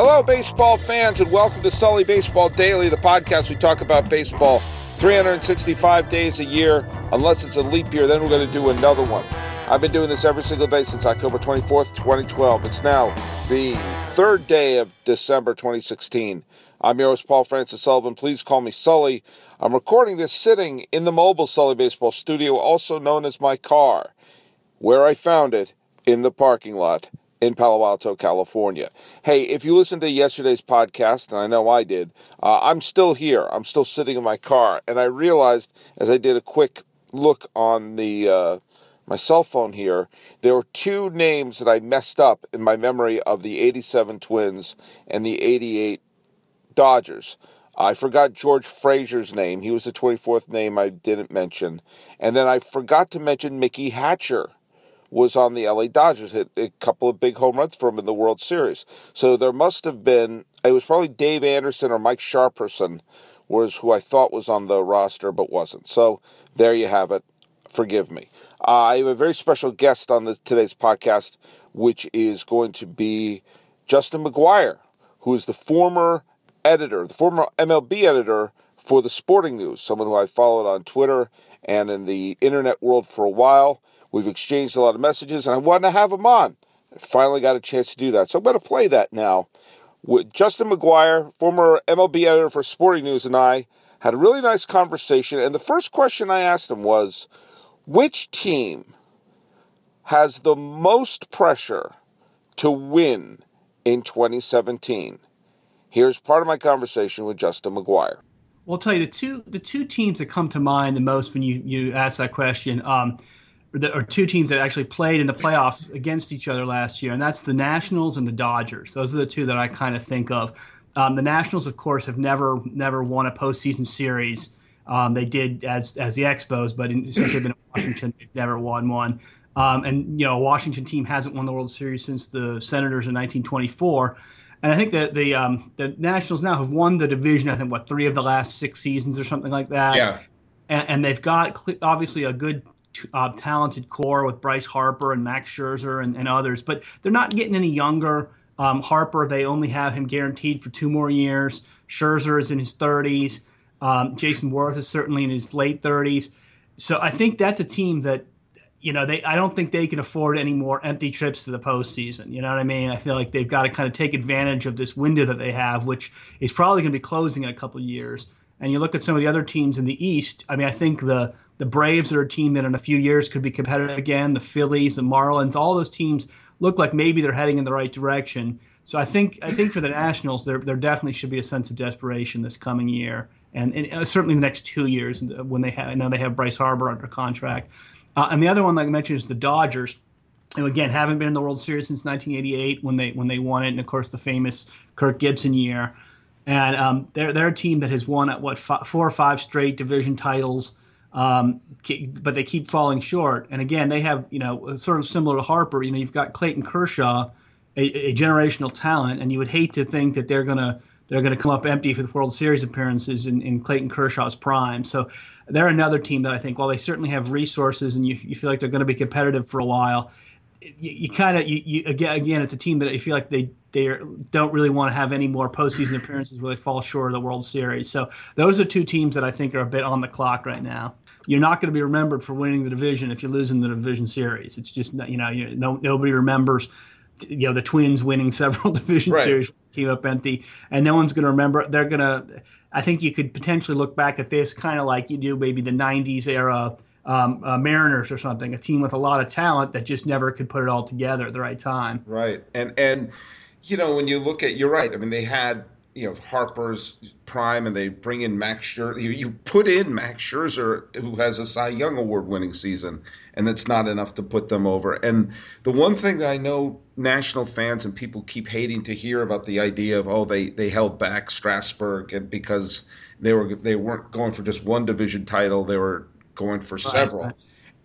Hello, baseball fans, and welcome to Sully Baseball Daily, the podcast we talk about baseball 365 days a year, unless it's a leap year, then we're going to do another one. I've been doing this every single day since October 24th, 2012. It's now the third day of December 2016. I'm your host, Paul Francis Sullivan. Please call me Sully. I'm recording this sitting in the mobile Sully Baseball studio, also known as my car, where I found it in the parking lot in Palo Alto, California. Hey, if you listened to yesterday's podcast, and I know I did, uh, I'm still here. I'm still sitting in my car, and I realized as I did a quick look on the uh, my cell phone here, there were two names that I messed up in my memory of the '87 Twins and the '88 Dodgers. I forgot George Frazier's name. He was the 24th name I didn't mention. And then I forgot to mention Mickey Hatcher was on the LA Dodgers, hit a couple of big home runs for him in the World Series. So there must have been, it was probably Dave Anderson or Mike Sharperson was who I thought was on the roster but wasn't. So there you have it. Forgive me. Uh, I have a very special guest on the, today's podcast, which is going to be Justin McGuire, who is the former editor, the former MLB editor for the Sporting News, someone who I followed on Twitter and in the internet world for a while. We've exchanged a lot of messages, and I wanted to have him on. I finally got a chance to do that. So I'm going to play that now. With Justin McGuire, former MLB editor for Sporting News, and I had a really nice conversation. And the first question I asked him was which team has the most pressure to win in 2017? Here's part of my conversation with Justin McGuire. Well, tell you the two the two teams that come to mind the most when you you ask that question. Um, are two teams that actually played in the playoffs against each other last year, and that's the Nationals and the Dodgers. Those are the two that I kind of think of. Um, the Nationals, of course, have never never won a postseason series. Um, they did as as the Expos, but in, since they've been in Washington, they've never won one. Um, and you know, a Washington team hasn't won the World Series since the Senators in 1924. And I think that the um, the Nationals now have won the division. I think what three of the last six seasons or something like that. Yeah. And, and they've got obviously a good uh, talented core with Bryce Harper and Max Scherzer and, and others, but they're not getting any younger. Um, Harper, they only have him guaranteed for two more years. Scherzer is in his 30s. Um, Jayson Werth is certainly in his late 30s. So I think that's a team that, you know, they I don't think they can afford any more empty trips to the postseason. You know what I mean? I feel like they've got to kind of take advantage of this window that they have, which is probably going to be closing in a couple years. And you look at some of the other teams in the East. I mean, I think the the Braves are a team that in a few years could be competitive again. The Phillies, the Marlins, all those teams look like maybe they're heading in the right direction. So I think I think for the Nationals, there there definitely should be a sense of desperation this coming year, and, and uh, certainly the next two years when they have now they have Bryce Harper under contract. Uh, and the other one, like I mentioned, is the Dodgers. who again, haven't been in the World Series since 1988 when they when they won it, and of course the famous Kirk Gibson year. And um, they're they're a team that has won at what four or five straight division titles um, but they keep falling short. And again, they have you know sort of similar to Harper. You know, you've got Clayton Kershaw, a, a generational talent, and you would hate to think that they're gonna they're going to come up empty for the World Series appearances in, in Clayton Kershaw's prime. So they're another team that I think, while they certainly have resources and you, you feel like they're going to be competitive for a while, you, you kind of you, you, again again it's a team that you feel like they they don't really want to have any more postseason appearances where they fall short of the World Series. So those are two teams that I think are a bit on the clock right now. You're not going to be remembered for winning the division if you lose in the division series. It's just you know you, no, nobody remembers you know the Twins winning several division right. series came up empty, and no one's going to remember. They're going to. I think you could potentially look back at this kind of like you do maybe the '90s era um, uh, Mariners or something, a team with a lot of talent that just never could put it all together at the right time. Right, and and you know, when you look at, you're right. I mean, they had you know Harper's prime, and they bring in Max Scherzer. You, you put in Max Scherzer, who has a Cy Young award-winning season, and that's not enough to put them over. And the one thing that I know national fans and people keep hating to hear about the idea of oh they they held back Strasburg and because they were they weren't going for just one division title, they were going for several,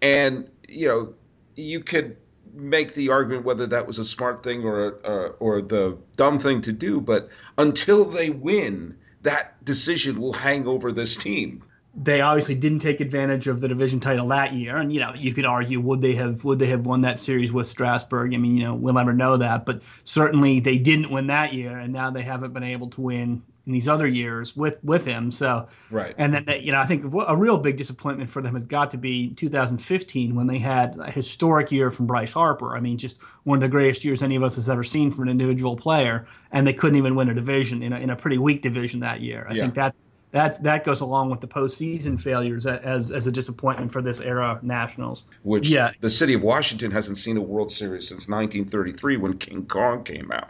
and you know you could make the argument whether that was a smart thing or uh, or the dumb thing to do, but until they win, that decision will hang over this team. they obviously didn't take advantage of the division title that year, and you know you could argue would they have would they have won that series with Strasburg? I mean, you know we'll never know that, but certainly they didn't win that year, and now they haven't been able to win in these other years with with him. So right, and then you know I think a real big disappointment for them has got to be 2015 when they had a historic year from Bryce Harper. I mean, just one of the greatest years any of us has ever seen from an individual player, and they couldn't even win a division in a, in a pretty weak division that year. I yeah. think that's that's that goes along with the postseason failures as as a disappointment for this era Nationals. Which yeah. the city of Washington hasn't seen a World Series since 1933 when King Kong came out.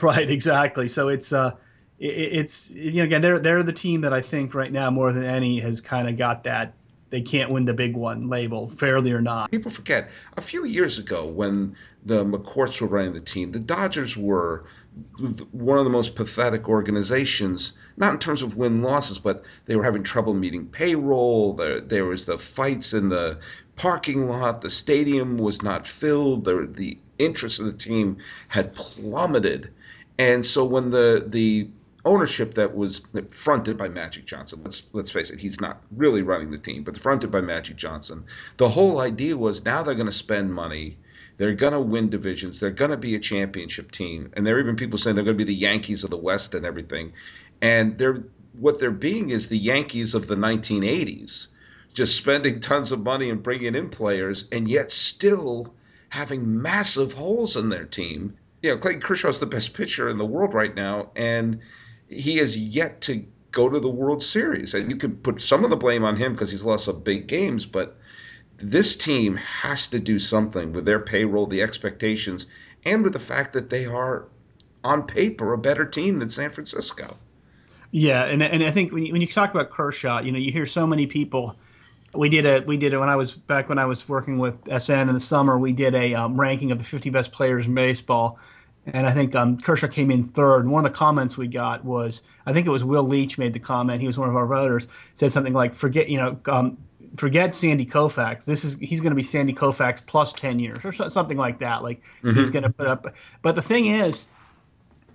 Right, exactly. So it's uh, it's you know again they're they're the team that I think right now more than any has kind of got that they can't win the big one label, fairly or not. People forget a few years ago when the McCourts were running the team, the Dodgers were one of the most pathetic organizations, not in terms of win losses, but they were having trouble meeting payroll. There, there was the fights in the parking lot. The stadium was not filled. The, the interest of the team had plummeted. And so when the, the ownership that was fronted by Magic Johnson, let's, let's face it, he's not really running the team, but fronted by Magic Johnson, the whole idea was now they're going to spend money – they're going to win divisions. They're going to be a championship team. And there are even people saying they're going to be the Yankees of the West and everything. And they're what they're being is the Yankees of the 1980s, just spending tons of money and bringing in players, and yet still having massive holes in their team. You know, Clayton is the best pitcher in the world right now, and he has yet to go to the World Series. And you could put some of the blame on him because he's lost some big games, but this team has to do something with their payroll, the expectations, and with the fact that they are on paper a better team than San Francisco. Yeah, and and I think when you, when you talk about Kershaw, you know, you hear so many people. We did a we did it when I was back when I was working with SN in the summer. We did a um, ranking of the 50 best players in baseball, and I think um, Kershaw came in third. And one of the comments we got was, I think it was Will Leitch made the comment. He was one of our voters. Said something like, "Forget, you know, um, forget Sandy Koufax. This is he's going to be Sandy Koufax plus ten years or something like that. Like mm-hmm. he's going to put up. But the thing is,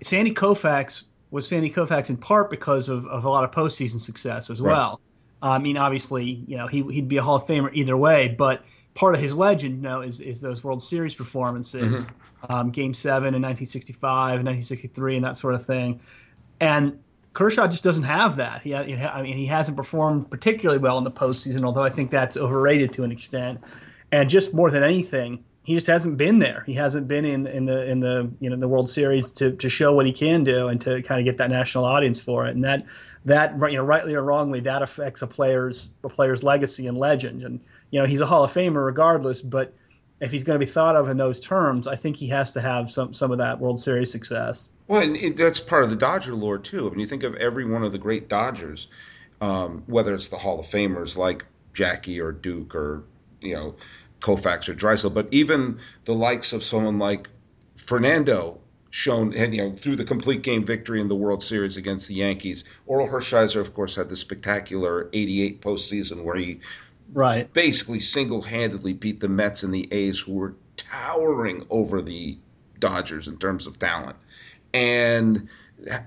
Sandy Koufax was Sandy Koufax in part because of, of a lot of postseason success as right. well. I mean, obviously, you know, he he'd be a Hall of Famer either way, but part of his legend, you know, is is those World Series performances, mm-hmm. um, Game Seven in 1965 and 1963, and that sort of thing. And Kershaw just doesn't have that. He, I mean, he hasn't performed particularly well in the postseason, although I think that's overrated to an extent. And just more than anything, he just hasn't been there. He hasn't been in in the in the you know the World Series to, to show what he can do and to kind of get that national audience for it. And that that you know rightly or wrongly that affects a player's a player's legacy and legend. And you know he's a Hall of Famer regardless, but if he's going to be thought of in those terms, I think he has to have some some of that World Series success. Well, and it, that's part of the Dodger lore too. When you think of every one of the great Dodgers, um, whether it's the Hall of Famers like Jackie or Duke or you know Koufax or Drysdale, but even the likes of someone like Fernando shown you know through the complete game victory in the World Series against the Yankees. Orel Hershiser, of course, had the spectacular '88 postseason where he right basically single-handedly beat the Mets and the A's, who were towering over the Dodgers in terms of talent. And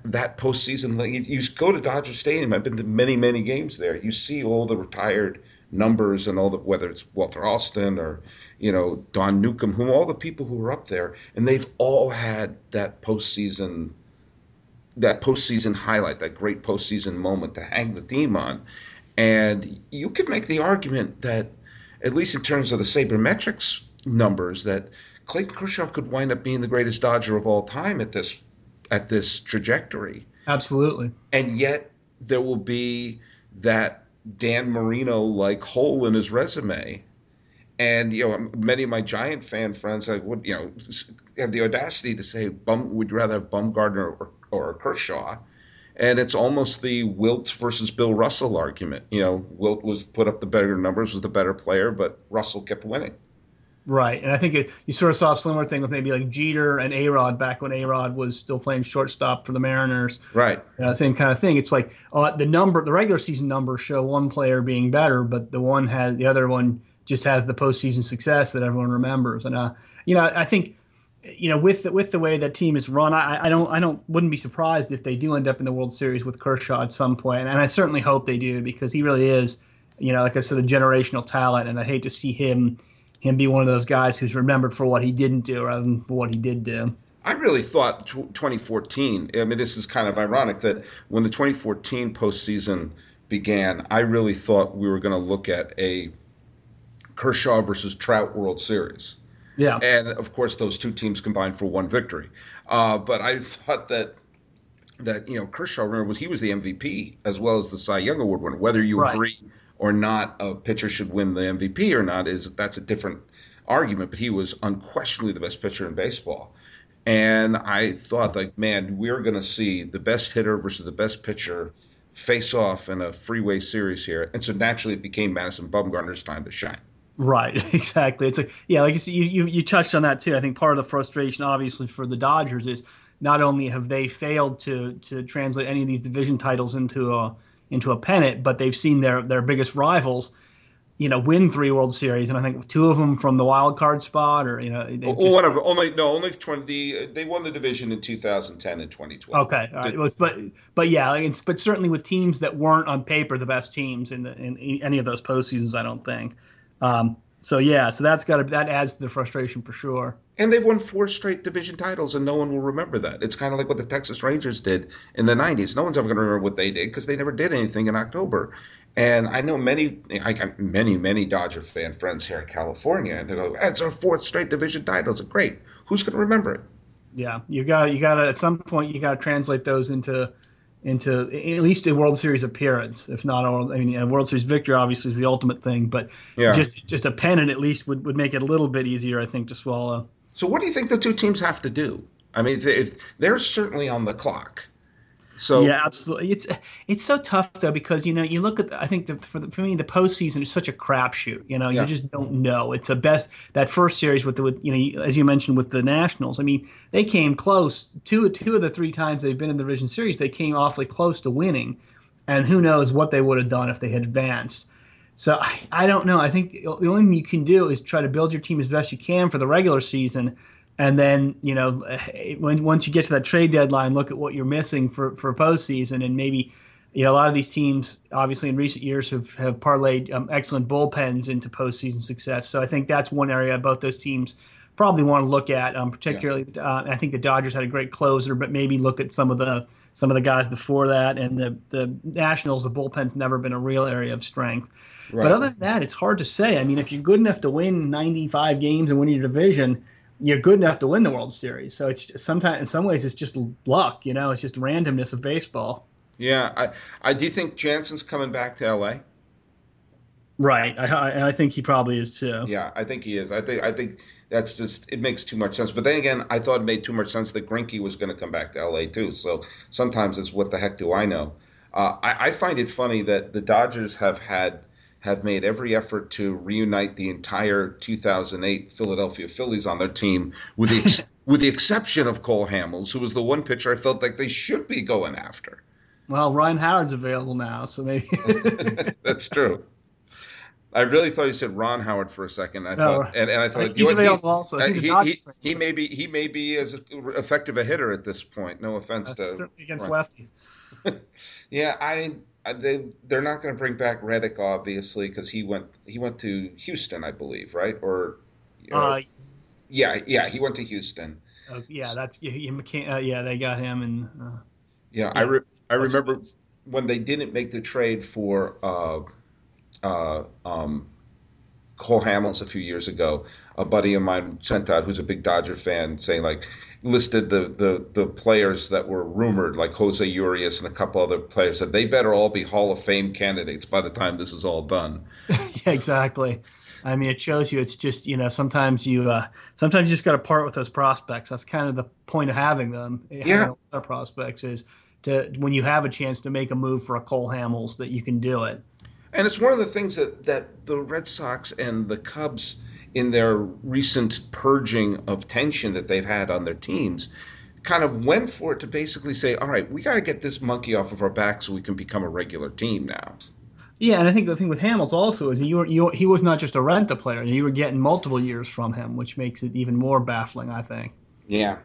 that postseason, you go to Dodger Stadium. I've been to many, many games there. You see all the retired numbers and all the whether it's Walter Alston or you know Don Newcombe, whom all the people who were up there, and they've all had that postseason, that postseason highlight, that great postseason moment to hang the team on. And you could make the argument that, at least in terms of the sabermetrics numbers, that Clayton Kershaw could wind up being the greatest Dodger of all time at this at this trajectory. Absolutely. And yet there will be that Dan Marino like hole in his resume. And you know, many of my Giant fan friends, I would you know have the audacity to say, "Bum, would rather have Bumgarner or, or Kershaw?" And it's almost the Wilt versus Bill Russell argument. You know, Wilt was put up the better numbers, was the better player, but Russell kept winning. Right, and I think it, you sort of saw a similar thing with maybe like Jeter and A Rod back when A Rod was still playing shortstop for the Mariners. Right, uh, same kind of thing. It's like uh, the number, the regular season numbers show one player being better, but the one has the other one just has the postseason success that everyone remembers. And uh, you know, I think you know, with the, with the way that team is run, I, I don't I don't wouldn't be surprised if they do end up in the World Series with Kershaw at some point, and I certainly hope they do because he really is, you know, like I said, a generational talent, and I hate to see him him be one of those guys who's remembered for what he didn't do rather than for what he did do. I really thought 2014. I mean, this is kind of ironic that when the 2014 postseason began, I really thought we were going to look at a Kershaw versus Trout World Series. Yeah. And of course, those two teams combined for one victory. Uh, but I thought that that you know Kershaw, remember, he was the MVP as well as the Cy Young Award winner. Whether you right. agree or not, a pitcher should win the MVP or not is that's a different argument. But he was unquestionably the best pitcher in baseball. And I thought, like, man, we're going to see the best hitter versus the best pitcher face off in a freeway series here. And so naturally, it became Madison Bumgarner's time to shine. Right, exactly. It's like yeah, like you, you you touched on that too. I think part of the frustration, obviously, for the Dodgers is not only have they failed to to translate any of these division titles into a into a pennant, but they've seen their their biggest rivals, you know, win three World Series, and I think two of them from the wild card spot, or you know, well, just, whatever. Only no, only twenty. They won the division in 2010 and 2012. Okay, all right. It was, but but yeah, it's, but certainly with teams that weren't on paper the best teams in the, in any of those postseasons, I don't think. Um, so yeah, so that's got to that adds to the frustration for sure. And they've won four straight division titles, and no one will remember that. It's kind of like what the Texas Rangers did in the '90s. No one's ever going to remember what they did because they never did anything in October. And I know many, I got many, many Dodger fan friends here in California, and they go, "It's our fourth straight division titles. Great. Who's going to remember it?" Yeah, you got you got to at some point you got to translate those into into at least a World Series appearance, if not a, I mean, a World Series victory obviously is the ultimate thing, but yeah. just just a pennant at least would, would make it a little bit easier, I think, to swallow. So, what do you think the two teams have to do? I mean, if they're certainly on the clock. So yeah, absolutely. It's it's so tough though because you know you look at the, I think the, for the, for me the postseason is such a crapshoot. You know, yeah. you just don't know. It's a best that first series with the with, you know as you mentioned with the Nationals. I mean, they came close two two of the three times they've been in the division series. They came awfully close to winning, and who knows what they would have done if they had advanced. So I, I don't know. I think the only thing you can do is try to build your team as best you can for the regular season and then you know when, once you get to that trade deadline, look at what you're missing for for postseason, and maybe you know a lot of these teams obviously in recent years have have parlayed um, excellent bullpens into postseason success. So I think that's one area both those teams probably want to look at. Um, particularly, yeah. uh, I think the Dodgers had a great closer, but maybe look at some of the some of the guys before that, and the the Nationals, the bullpen's never been a real area of strength. Right. But other than that, it's hard to say. I mean, if you're good enough to win 95 games and win your division you're good enough to win the World Series. So it's sometimes in some ways it's just luck, you know, it's just randomness of baseball. Yeah, I I do think Jansen's coming back to L.A. Right, I, I, I think he probably is too. Yeah, I think he is. I think I think that's just it makes too much sense. But then again, I thought it made too much sense that Greinke was going to come back to L.A. too. So sometimes it's what the heck do I know? Uh, I, I find it funny that the Dodgers have had have made every effort to reunite the entire 2008 Philadelphia Phillies on their team, with the ex- with the exception of Cole Hamels, who was the one pitcher I felt like they should be going after. Well, Ryan Howard's available now, so maybe that's true. I really thought you said Ron Howard for a second. I no, thought, and, and I thought he's available he, also. He's he, he, he, may be he may be as effective a hitter at this point. No offense uh, to against Ron. lefties. yeah, I they they're not going to bring back Reddick obviously because he went he went to Houston I believe right? Or uh, yeah yeah he went to Houston. Uh, yeah that's you, you uh, yeah they got him and uh, yeah, yeah, I re- I remember when they didn't make the trade for uh, uh, um, Cole Hamels a few years ago a buddy of mine sent out who's a big Dodger fan saying like listed the, the, the players that were rumored, like Jose Urias and a couple other players, that they better all be Hall of Fame candidates by the time this is all done. yeah, exactly. I mean, it shows you it's just you know sometimes you uh, sometimes you just got to part with those prospects. That's kind of the point of having them. Yeah, our prospects is to when you have a chance to make a move for a Cole Hamels that you can do it. And it's one of the things that that the Red Sox and the Cubs in their recent purging of tension that they've had on their teams kind of went for it to basically say, all right, we got to get this monkey off of our back so we can become a regular team now. Yeah, and I think the thing with Hamels also is you were, you, he was not just a rent a player; you were getting multiple years from him, which makes it even more baffling. I think. Yeah.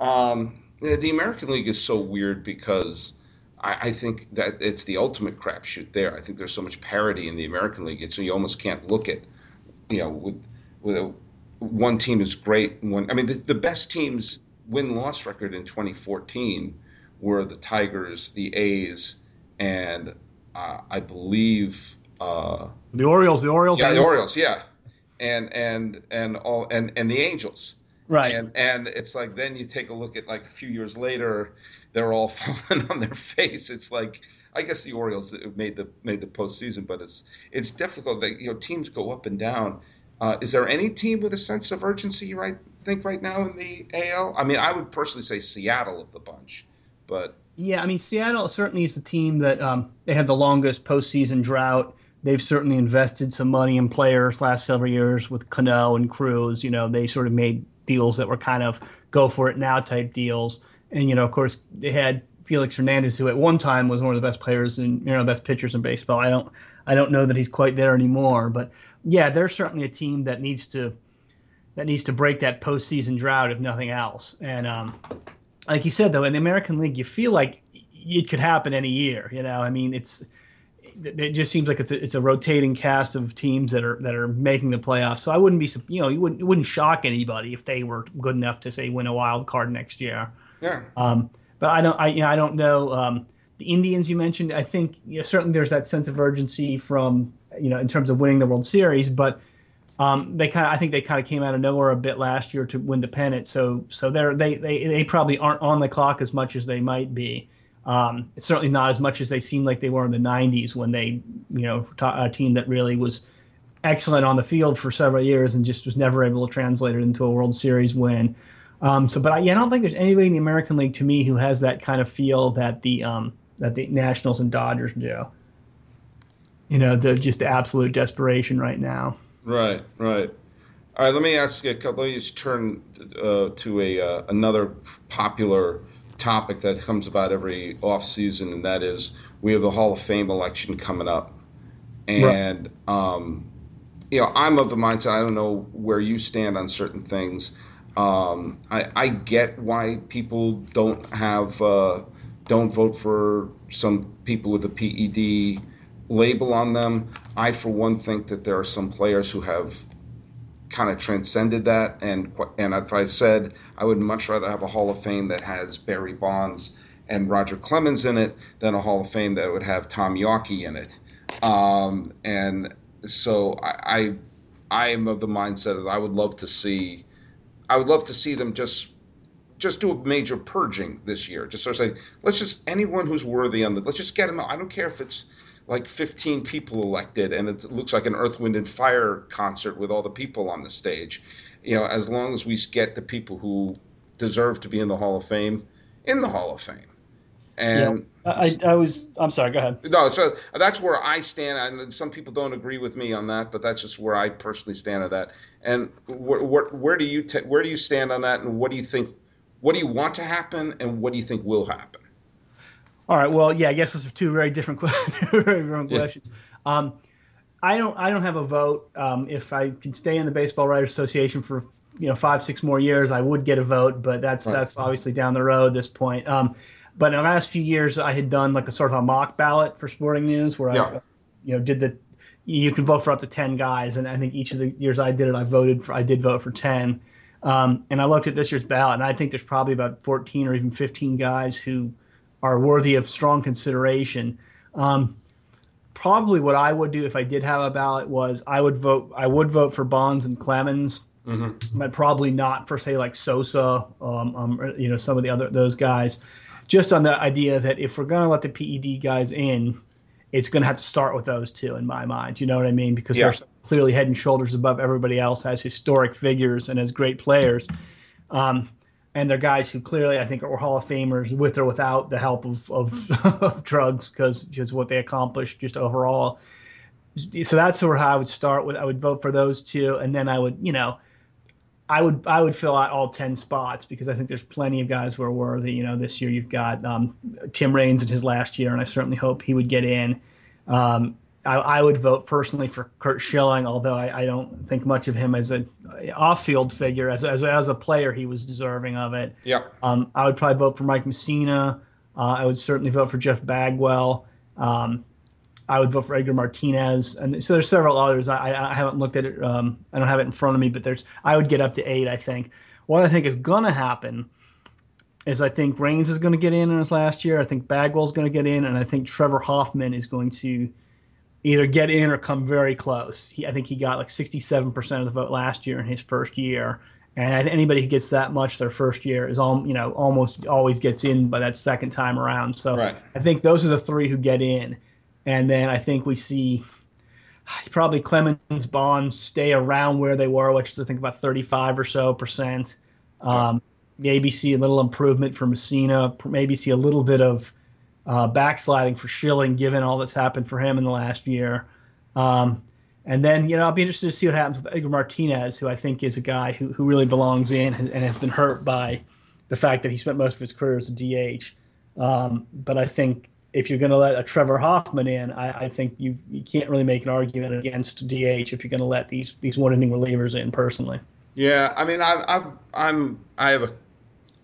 Um, the American League is so weird because I, I, think that it's the ultimate crapshoot there. I think there's so much parity in the American League, it's, so you almost can't look at, you know, with with a, one team is great. One, I mean, the, the best teams win loss record in 2014 were the Tigers, the A's, and uh, I believe uh, the Orioles. The Orioles. Yeah, the Orioles. Yeah, and and and all and and the Angels. Right. And and it's like then you take a look at like a few years later, they're all falling on their face. It's like I guess the Orioles made the made the postseason, but it's it's difficult that you know teams go up and down. Uh, is there any team with a sense of urgency right think right now in the AL? I mean, I would personally say Seattle of the bunch, but yeah, I mean Seattle certainly is the team that um, they have the longest postseason drought. They've certainly invested some money in players last several years with Cano and Cruz. You know, they sort of made deals that were kind of go for it now type deals. And you know, of course, they had Felix Hernandez, who at one time was one of the best players and you know best pitchers in baseball. I don't I don't know that he's quite there anymore, but yeah, they're certainly a team that needs to that needs to break that postseason drought if nothing else. And um, like you said though, in the American League, you feel like it could happen any year. You know, I mean, it's it just seems like it's a, it's a rotating cast of teams that are that are making the playoffs. So I wouldn't be you know you wouldn't it wouldn't shock anybody if they were good enough to say win a wild card next year. Yeah. Um, but I don't I you know, I don't know um, the Indians you mentioned. I think you know, certainly there's that sense of urgency from you know in terms of winning the World Series, but um, they kind of I think they kind of came out of nowhere a bit last year to win the pennant. So so they're they they they probably aren't on the clock as much as they might be. Um, certainly not as much as they seemed like they were in the 90s when they, you know, a team that really was excellent on the field for several years and just was never able to translate it into a World Series win. Um, so, but I, yeah, I don't think there's anybody in the American League to me who has that kind of feel that the um, that the Nationals and Dodgers do. You know, the just the absolute desperation right now. Right, right. All right, let me ask you a couple. Let me just turn uh, to a uh, another popular topic that comes about every off season, and that is we have the Hall of Fame election coming up, and right. um, you know I'm of the mindset I don't know where you stand on certain things. Um, I, I, get why people don't have uh, don't vote for some people with a PED label on them. I, for one, think that there are some players who have kind of transcended that. And and if I said I would much rather have a Hall of Fame that has Barry Bonds and Roger Clemens in it than a Hall of Fame that would have Tom Yawkey in it. Um, and so I, I I am of the mindset that I would love to see I would love to see them just just do a major purging this year. Just sort of say, let's just anyone who's worthy on the let's just get them out. I don't care if it's like 15 people elected and it looks like an earth wind and fire concert with all the people on the stage. You know as long as we get the people who deserve to be in the hall of fame in the hall of fame. And yeah, I, I was i'm sorry go ahead. No so that's where i stand and some people don't agree with me on that but that's just where i personally stand on that and where, do you t- where do you stand on that and what do you think what do you want to happen and what do you think will happen all right. Well, yeah, I guess those are two very different, very different yeah. questions. Um, I don't. I don't have a vote. Um, if I can stay in the Baseball Writers Association for you know five, six more years, I would get a vote. But that's right. that's obviously down the road at this point. Um, but in the last few years, I had done like a sort of a mock ballot for Sporting News, where yeah. I, you know, did the you can vote for up to ten guys, and I think each of the years I did it, I voted for. I did vote for ten. Um, and I looked at this year's ballot, and I think there's probably about 14 or even 15 guys who are worthy of strong consideration. Um, probably what I would do if I did have a ballot was I would vote I would vote for Bonds and Clemens, mm-hmm. but probably not for say like Sosa, um, um, you know some of the other those guys. Just on the idea that if we're going to let the PED guys in, it's going to have to start with those two in my mind. You know what I mean? Because yeah. they're clearly head and shoulders above everybody else as historic figures and as great players. Um, and they're guys who clearly I think are Hall of Famers with or without the help of of, of drugs because just what they accomplished just overall. So that's where I would start with. I would vote for those two, and then I would, you know, I would I would fill out all ten spots because I think there's plenty of guys who are worthy. You know, this year you've got um, Tim Raines in his last year, and I certainly hope he would get in. Um, I, I, would vote personally for Curt Schilling, although I, I don't think much of him as an off-field figure. As, as, as a player, he was deserving of it. Yeah. Um, I would probably vote for Mike Mussina. Uh, I would certainly vote for Jeff Bagwell. Um, I would vote for Edgar Martinez, and so there's several others. I, I haven't looked at it. Um, I don't have it in front of me, but there's. I would get up to eight. I think. What I think is gonna happen is I think Raines is going to get in in his last year. I think Bagwell's going to get in, and I think Trevor Hoffman is going to either get in or come very close. He, I think he got like 67% of the vote last year in his first year. And anybody who gets that much their first year is all you know almost always gets in by that second time around. So right. I think those are the three who get in, and then I think we see probably Clemens Bonds stay around where they were, which is I think about 35 or so percent. Um, maybe see a little improvement for Mussina. maybe see a little bit of uh, backsliding for Schilling, given all that's happened for him in the last year. Um, and then, you know, I'll be interested to see what happens with Edgar Martinez, who I think is a guy who, who really belongs in and, and has been hurt by the fact that he spent most of his career as a DH. Um, but I think if you're going to let a Trevor Hoffman in, I, I think you you can't really make an argument against DH if you're going to let these these one inning relievers in. Personally, yeah, I mean, I, I've I'm I have a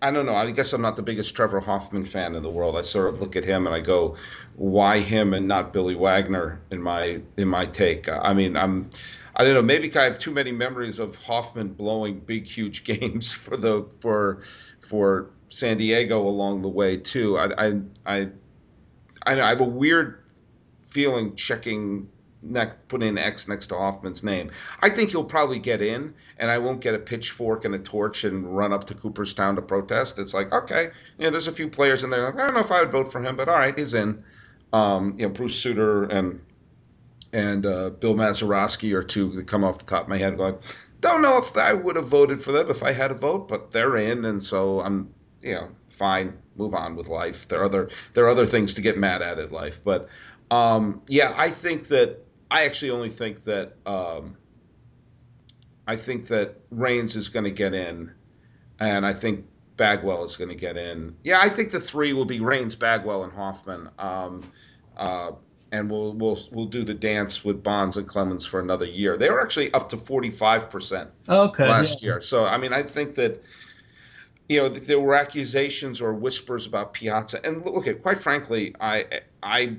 I don't know. I guess I'm not the biggest Trevor Hoffman fan in the world. I sort of look at him and I go, "Why him and not Billy Wagner?" In my in my take, I mean, I'm. I don't know. Maybe I have too many memories of Hoffman blowing big, huge games for the for for San Diego along the way too. I I, I have a weird feeling checking next put in X next to Hoffman's name. I think he'll probably get in, and I won't get a pitchfork and a torch and run up to Cooperstown to protest. It's like, okay, you know, there's a few players in there. Like, I don't know if I would vote for him, but all right, he's in. Um, you know, Bruce Sutter and and uh, Bill Mazeroski are two that come off the top of my head. Going, don't know if I would have voted for them if I had a vote, but they're in, and so I'm, you know, fine. Move on with life. There are other there are other things to get mad at in life, but um, yeah, I think that I actually only think that um, I think that Raines is going to get in, and I think Bagwell is going to get in. Yeah, I think the three will be Raines, Bagwell, and Hoffman. Um, uh, and we'll we'll we'll do the dance with Bonds and Clemens for another year. They were actually up to forty five percent okay last yeah. year. So I mean, I think that you know there were accusations or whispers about Piazza, and look at quite frankly, I I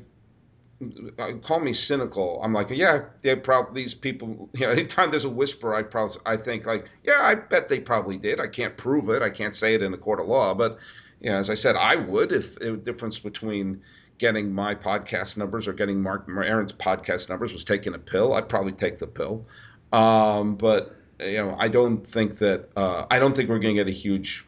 uh, call me cynical. I'm like, yeah, they probably these people. You know, anytime there's a whisper, I probably I think like, yeah, I bet they probably did. I can't prove it. I can't say it in a court of law, but you know, as I said, I would if the difference between getting my podcast numbers or getting Marc Maron's podcast numbers was taking a pill. I'd probably take the pill. Um, but you know, I don't think that uh, I don't think we're going to get a huge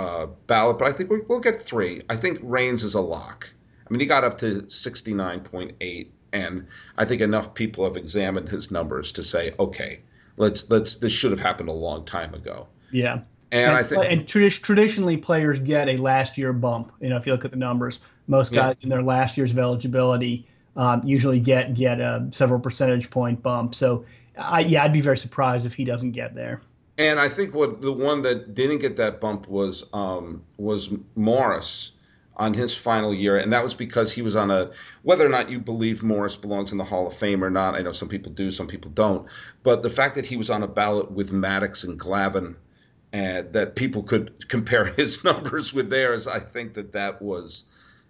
uh, ballot, but I think we, will get three. I think Raines is a lock. I mean, he got up to 69.8, and I think enough people have examined his numbers to say, okay, let's let's this should have happened a long time ago. Yeah. And, and I think and tradi- traditionally players get a last year bump. You know, if you look at the numbers, most guys yeah. in their last years of eligibility um, usually get get a several percentage point bump. So, I, yeah, I'd be very surprised if he doesn't get there. And I think what the one that didn't get that bump was um, was Morris on his final year, and that was because he was on a. Whether or not you believe Morris belongs in the Hall of Fame or not, I know some people do, some people don't. But the fact that he was on a ballot with Maddux and Glavine, and that people could compare his numbers with theirs, I think that that was,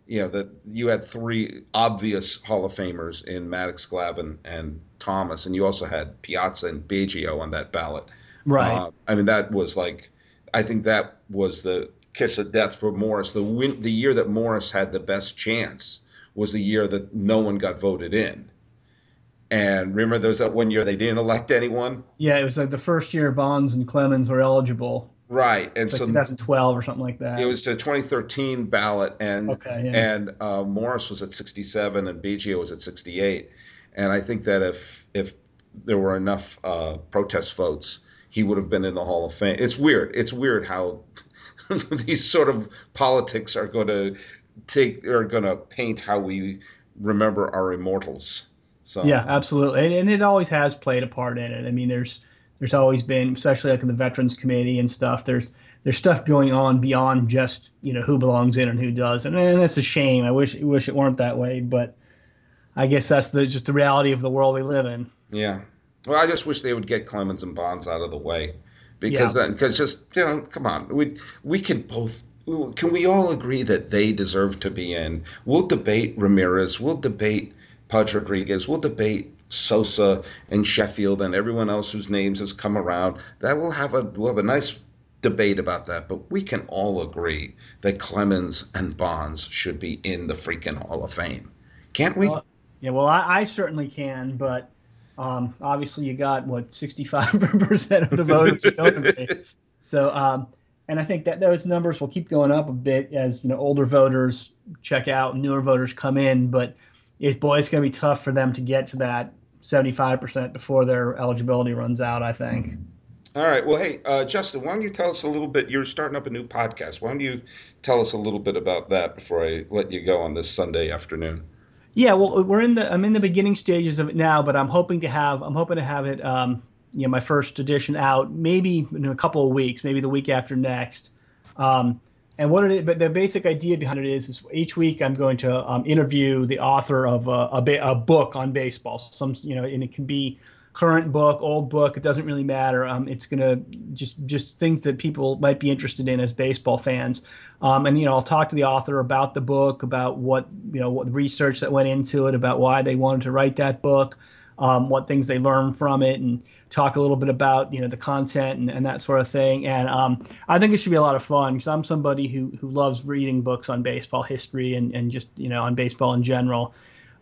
you know, that you had three obvious Hall of Famers in Maddux, Glavine, and Thomas, and you also had Piazza and Biggio on that ballot. Right. Uh, I mean, that was like, I think that was the kiss of death for Morris. The win, the year that Morris had the best chance was the year that no one got voted in. And remember, there was that one year they didn't elect anyone. Yeah, it was like the first year Bonds and Clemens were eligible. Right, and so 2012 or something like that. It was the 2013 ballot, and okay, yeah. and uh, Morris was at 67 and Biggio was at 68. And I think that if if there were enough uh, protest votes, he would have been in the Hall of Fame. It's weird. It's weird how these sort of politics are going to take are going to paint how we remember our immortals. So yeah, absolutely, and, and, it always has played a part in it. I mean, there's there's always been, especially like in the Veterans Committee and stuff. There's there's stuff going on beyond just you know who belongs in and who does, and, and that's a shame. I wish wish it weren't that way, but I guess that's the just the reality of the world we live in. Yeah. Well, I just wish they would get Clemens and Bonds out of the way, because yeah. then because just you know, come on, we we can both. Can we all agree that they deserve to be in? We'll debate Ramirez. We'll debate Pudge Rodriguez. We'll debate Sosa and Sheffield and everyone else whose names has come around. That will have a we'll have a nice debate about that, but we can all agree that Clemens and Bonds should be in the freaking Hall of Fame, can't we? Well, yeah, well, I, I certainly can, but um, obviously you got what 65% of the voters So, um, and I think that those numbers will keep going up a bit as you know older voters check out, newer voters come in. But it, boy, it's going to be tough for them to get to that 75% before their eligibility runs out. I think. All right. Well, hey, uh, Justin, why don't you tell us a little bit? You're starting up a new podcast. Why don't you tell us a little bit about that before I let you go on this Sunday afternoon? Yeah, well, we're in the I'm in the beginning stages of it now, but I'm hoping to have I'm hoping to have it um, you know my first edition out maybe in a couple of weeks, maybe the week after next. Um, and what it but the basic idea behind it is, is each week I'm going to um, interview the author of a, a, a, book on baseball. Some you know, and it can be current book, old book, it doesn't really matter. Um, it's gonna just just things that people might be interested in as baseball fans. Um, and you know, I'll talk to the author about the book, about what you know, what research that went into it, about why they wanted to write that book, um, what things they learned from it, and talk a little bit about you know the content and, and that sort of thing. And um, I think it should be a lot of fun because I'm somebody who who loves reading books on baseball history and and just you know on baseball in general.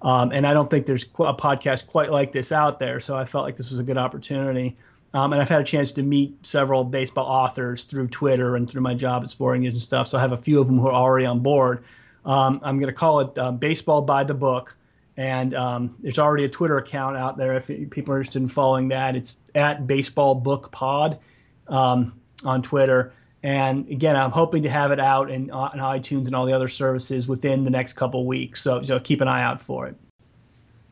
Um, and I don't think there's a podcast quite like this out there. So I felt like this was a good opportunity. Um, and I've had a chance to meet several baseball authors through Twitter and through my job at Sporting News and stuff. So I have a few of them who are already on board. Um, I'm going to call it uh, Baseball by the Book. And um, there's already a Twitter account out there if people are interested in following that. It's at Baseball Book Pod um, on Twitter. And again, I'm hoping to have it out in, uh, on iTunes and all the other services within the next couple weeks. So, so keep an eye out for it.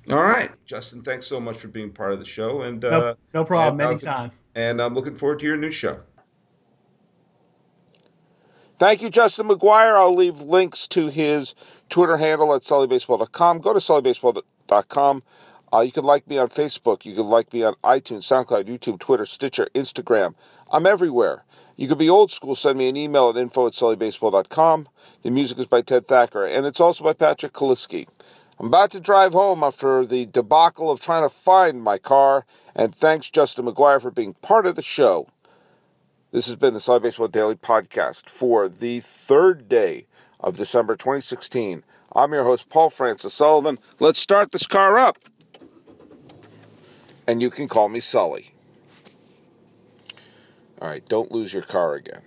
All right, Justin. Thanks so much for being part of the show, and no, uh, no problem. And, Anytime. And I'm looking forward to your new show. Thank you, Justin McGuire. I'll leave links to his Twitter handle at sullybaseball.com. Go to sullybaseball.com. Uh, you can like me on Facebook. You can like me on iTunes, SoundCloud, YouTube, Twitter, Stitcher, Instagram. I'm everywhere. You could be old school. Send me an email at info at sullybaseball.com. The music is by Ted Thacker, and it's also by Patrick Kaliski. I'm about to drive home after the debacle of trying to find my car, and thanks Justin McGuire for being part of the show. This has been the Sully Baseball Daily Podcast for the third day of December 2016. I'm your host, Paul Francis Sullivan. Let's start this car up and you can call me Sully. All right, don't lose your car again.